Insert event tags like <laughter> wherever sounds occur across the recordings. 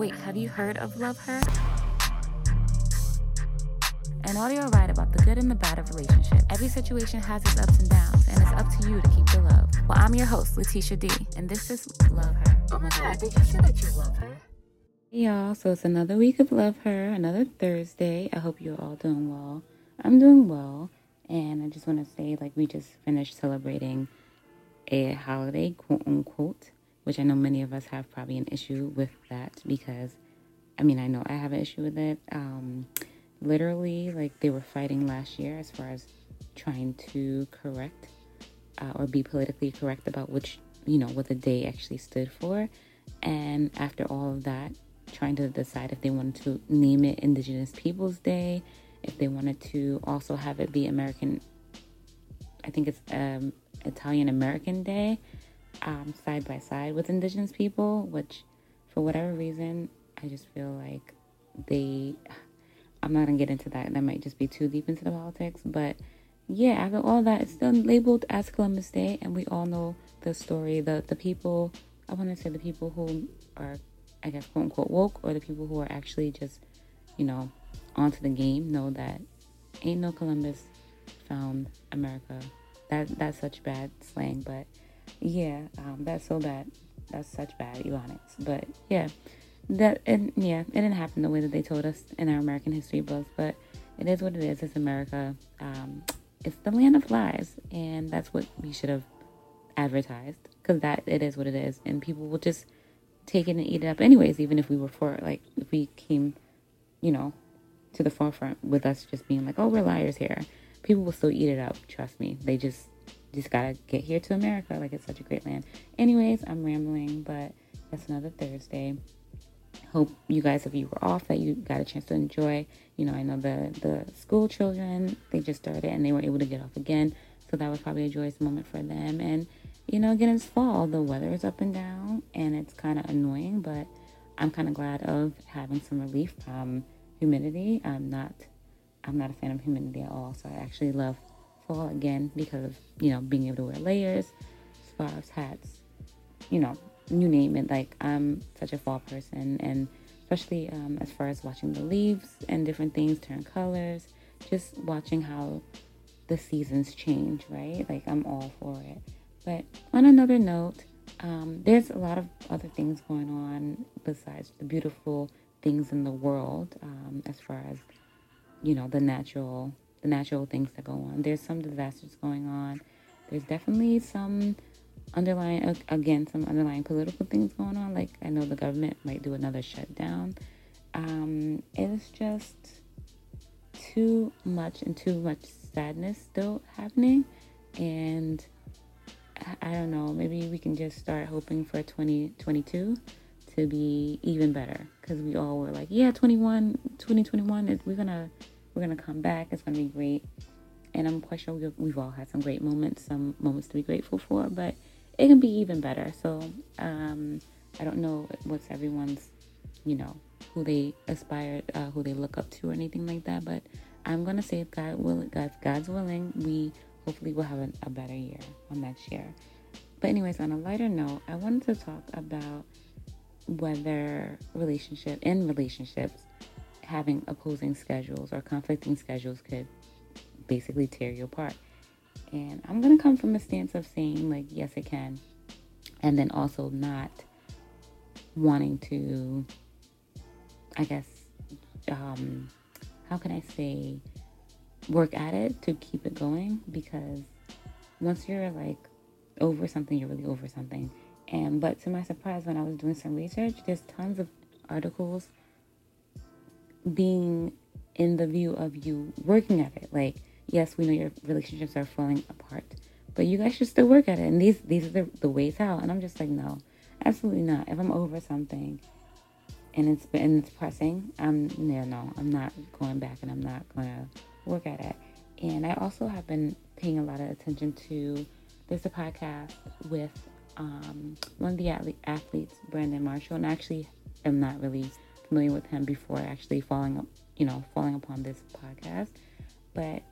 Wait, have you heard of Love Her? An audio ride about the good and the bad of relationship. Every situation has its ups and downs, and it's up to you to keep the love. Well, I'm your host, Letitia D, and this is Love Her. Oh my god, did you say that you love her? Hey y'all, so it's another week of Love Her, another Thursday. I hope you're all doing well. I'm doing well, and I just want to say, like, we just finished celebrating a holiday, quote unquote, which I know many of us have probably an issue with that because, I mean, I know I have an issue with it. Um, literally, like, they were fighting last year as far as trying to correct uh, or be politically correct about which, you know, what the day actually stood for. And after all of that, trying to decide if they wanted to name it Indigenous Peoples Day, if they wanted to also have it be American, I think it's um, Italian American Day, um, side by side with Indigenous people, which for whatever reason, I just feel like they, I'm not gonna get into that. That might just be too deep into the politics, but yeah, after all that, it's still labeled as Columbus Day, and we all know the story. The the people, I want to say the people who are, I guess, quote unquote woke, or the people who are actually just, you know, onto the game, know that ain't no Columbus found America. That that's such bad slang, but yeah, um, that's so bad. That's such bad Ebonics. But yeah, that and yeah, it didn't happen the way that they told us in our American history books. But it is what it is. It's America. Um, it's the land of lies, and that's what we should have advertised because that it is what it is, and people will just take it and eat it up anyways. Even if we were for like if we came, you know, to the forefront with us just being like, oh, we're liars here, people will still eat it up. Trust me. They just just gotta get here to America. Like it's such a great land. Anyways, I'm rambling, but that's another Thursday. Hope you guys, if you were off, that you got a chance to enjoy. You know, I know the the school children they just started and they were able to get off again, so that was probably a joyous moment for them. And you know, again, it's fall. The weather is up and down, and it's kind of annoying, but I'm kind of glad of having some relief from humidity. I'm not I'm not a fan of humidity at all, so I actually love fall again because of you know being able to wear layers, scarves, hats, you know, you name it. Like I'm such a fall person, and especially um, as far as watching the leaves and different things turn colors, just watching how the seasons change, right? Like I'm all for it. But on another note, um, there's a lot of other things going on besides the beautiful things in the world, um, as far as you know the natural the natural things that go on. There's some disasters going on. There's definitely some underlying again some underlying political things going on. Like I know the government might do another shutdown. Um, it's just too much and too much sadness still happening, and I, don't know. Maybe we can just start hoping for 2022 to be even better because we all were like, yeah, 21, 2021, we're gonna we're gonna come back. It's gonna be great, and I'm quite sure we've, we've all had some great moments, some moments to be grateful for, but it can be even better. So um, I don't know what's everyone's, you know, who they aspire, uh, who they look up to, or anything like that. But I'm gonna say, if God will, God, God's willing, we hopefully will have a, a better year on next year. But anyways, on a lighter note, I wanted to talk about whether relationship in relationships having opposing schedules or conflicting schedules could basically tear you apart. And I'm going to come from a stance of saying, like, yes, it can. And then also not wanting to, I guess, um, how can I say, work at it to keep it going because once you're like over something, you're really over something. And but to my surprise, when I was doing some research, there's tons of articles being in the view of you working at it. Like, yes, we know your relationships are falling apart, but you guys should still work at it. And these these are the, the ways out. And I'm just like, no, absolutely not. If I'm over something and it's and it's pressing, I'm no, no, I'm not going back and I'm not gonna work at it. And I also have been paying a lot of attention to there's a podcast with um, one of the athletes, Brandon Marshall, and I actually am not really familiar with him before actually falling up, you know, falling upon this podcast. But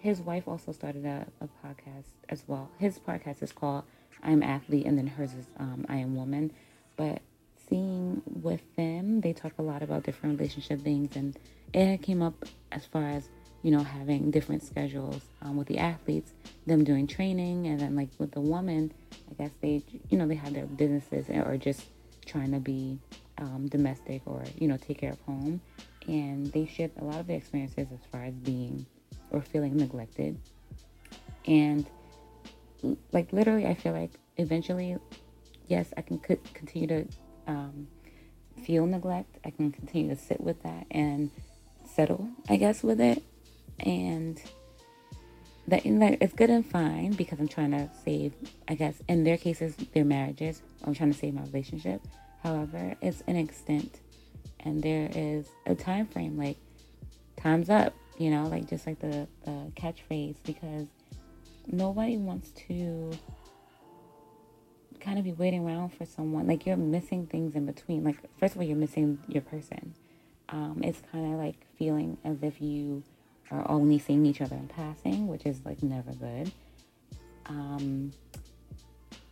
his wife also started a, a podcast as well. His podcast is called "I'm Athlete," and then hers is um, "I Am Woman." But seeing with them, they talk a lot about different relationship things, and it came up as far as you know having different schedules um, with the athletes, them doing training, and then like with the woman, I guess they you know they have their businesses or just trying to be um, domestic or you know take care of home, and they shared a lot of their experiences as far as being or feeling neglected, and like literally, I feel like eventually, yes, I can c- continue to um, feel neglect. I can continue to sit with that and settle, I guess, with it. And that, that it's good and fine because I'm trying to save, I guess, in their cases, their marriages. I'm trying to save my relationship. However, it's an extent, and there is a time frame. Like, time's up. You know, like just like the, the catchphrase because nobody wants to kind of be waiting around for someone. Like you're missing things in between. Like first of all, you're missing your person. Um, it's kind of like feeling as if you are only seeing each other in passing, which is like never good. Um,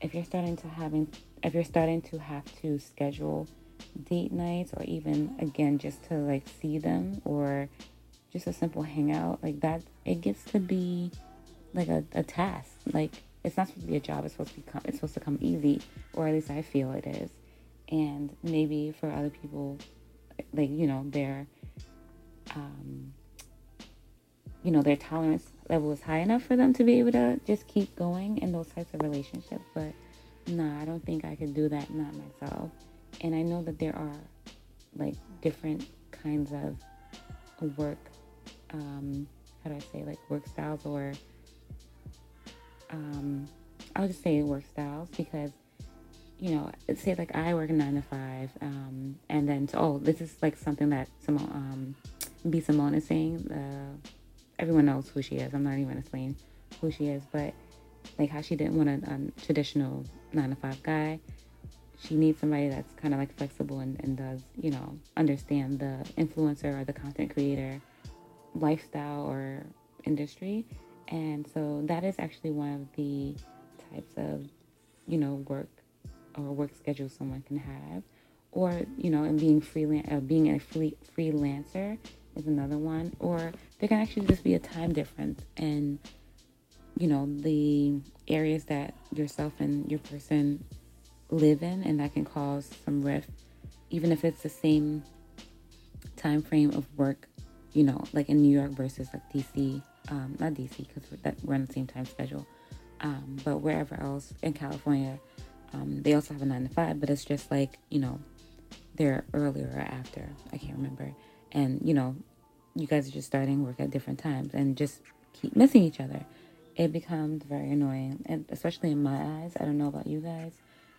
if you're starting to having, if you're starting to have to schedule date nights, or even again just to like see them, or just a simple hangout, like that, it gets to be like a, a task. Like it's not supposed to be a job. It's supposed to become it's supposed to come easy, or at least I feel it is. And maybe for other people, like you know, their um, you know, their tolerance level is high enough for them to be able to just keep going in those types of relationships. But nah, I don't think I could do that, not myself. And I know that there are like different kinds of work, um, how do I say, like work styles or um, I'll just say work styles because, you know, say like I work nine to five, um, and then so, oh, this is like something that Simone, um, B Simone is saying. Uh, everyone knows who she is. I'm not even explaining who she is, but like how she didn't want a, traditional nine to five guy. She needs somebody that's kind of like flexible and, and does, you know, understand the influencer or the content creator lifestyle or industry and so that is actually one of the types of, you know, work or work schedule someone can have. Or, you know, and being freelance, uh, being a free, freelancer is another one. Or there can actually just be a time difference in, you know, the areas that yourself and your person live in, and that can cause some rift, even if it's the same time frame of work, you know, like in New York versus like DC um, not DC because we're, we're, on the same time schedule, um, but wherever else in California, um, they also have a nine to five, but it's just like you know, they're earlier or after. I can't remember, and you know, you guys are just starting work at different times and just keep missing each other. It becomes very annoying, and especially in my eyes. I don't know about you guys.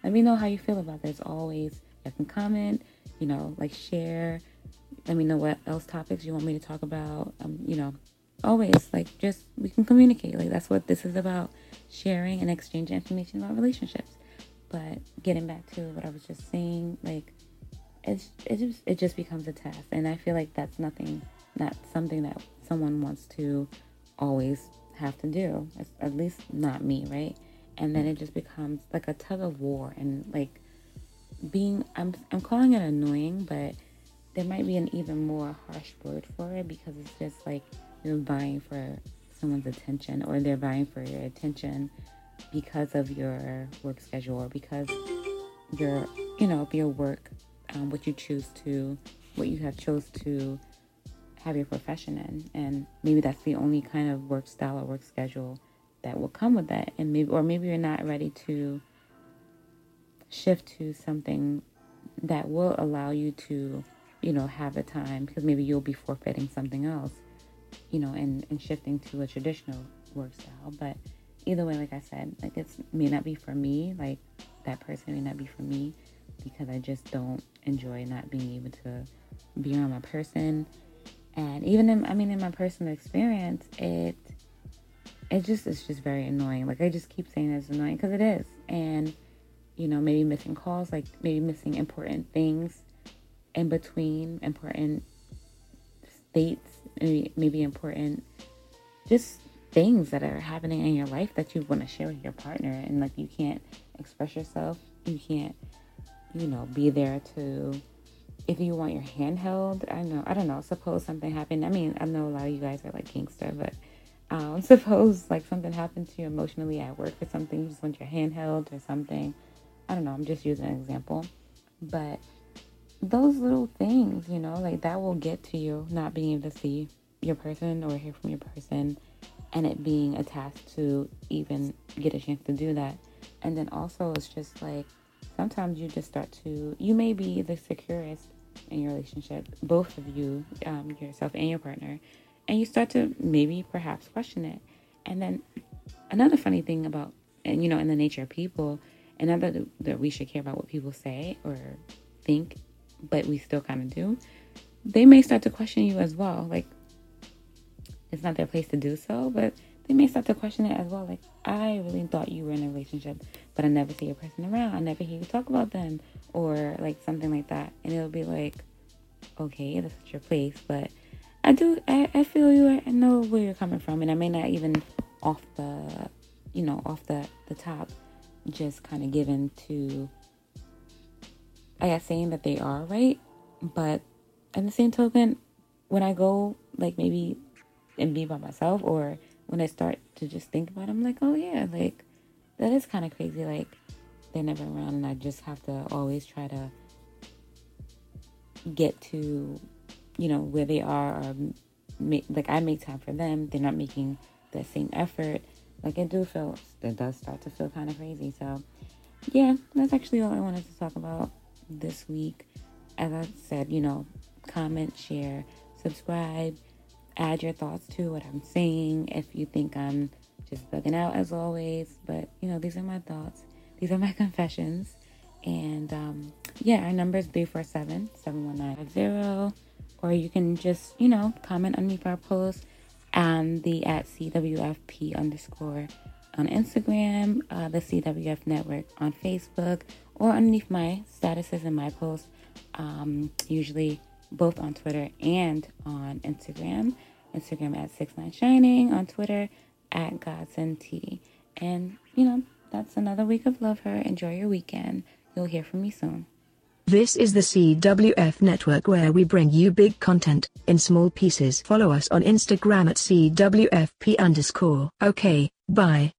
Let me know how you feel about this. Always, you can comment, you know, like share. Let me know what else topics you want me to talk about. Um, you know, always like just we can communicate like that's what this is about sharing and exchanging information about relationships but getting back to what i was just saying like it's it just it just becomes a test and i feel like that's nothing not something that someone wants to always have to do it's, at least not me right? And then it just becomes like a tug of war and like being i'm i'm calling it annoying but there might be an even more harsh word for it because it's just like you're vying for someone's attention or they're vying for your attention because of your work schedule or because your you know your work um, what you choose to what you have chose to have your profession in and maybe that's the only kind of work style or work schedule that will come with that and maybe or maybe you're not ready to shift to something that will allow you to you know have the time because maybe you'll be forfeiting something else you know, and, and shifting to a traditional work style. But either way, like I said, like it may not be for me, like that person may not be for me because I just don't enjoy not being able to be around my person. And even in, I mean, in my personal experience, it, it just, it's just very annoying. Like I just keep saying it's annoying because it is. And, you know, maybe missing calls, like maybe missing important things in between, important dates maybe, maybe important just things that are happening in your life that you want to share with your partner and like you can't express yourself you can't you know, be there to if you want your hand held, I know, I don't know, suppose something happened. I mean, I know a lot of you guys are like gangster, but um, <laughs> suppose like something happened to you emotionally at work or something, you just want your hand held or something. I don't know, I'm just using an example. But those little things, you know, like that will get to you not being able to see your person or hear from your person and it being a task to even get a chance to do that. And then also, it's just like sometimes you just start to, you may be the securest in your relationship, both of you, um, yourself and your partner, and you start to maybe perhaps question it. And then another funny thing about, and you know, in the nature of people, and not that, that we should care about what people say or think, but we still kind of do, they may start to question you as well. Like, it's not their place to do so, but they may start to question it as well. Like, I really thought you were in a relationship, but I never see a person around. I never hear you talk about them, or like something like that. And it'll be like, okay, this is your place, but I do, I, I feel you. I know where you're coming from, and I may not even off the, you know, off the the top, just kind of given to, I guess, saying that they are right, but at the same token, when I go like maybe and be by myself or when I start to just think about it, I'm like, oh yeah, like that is kind of crazy. Like they're never around, and I just have to always try to get to, you know, where they are, or make, like I make time for them. They're not making the same effort. Like it do feel, it does start to feel kind of crazy. So yeah, that's actually all I wanted to talk about this week. As I said, you know, comment, share, subscribe add your thoughts to what I'm saying if you think I'm just bugging out as always. But you know, these are my thoughts, these are my <laughs> confessions. And um, yeah, our number is 347 71950. Or you can just, you know, comment underneath our post and the at CWFP underscore on Instagram, uh, the CWF network on Facebook, or underneath my statuses and my posts, um, usually both on Twitter and on Instagram. Instagram at six nine shining, on Twitter at Godson T. And you know, that's another week of Love Her. Enjoy your weekend. You'll hear from me soon. This is the CWF network where we bring you big content in small pieces. Follow us on Instagram at CWFP underscore. Okay, bye.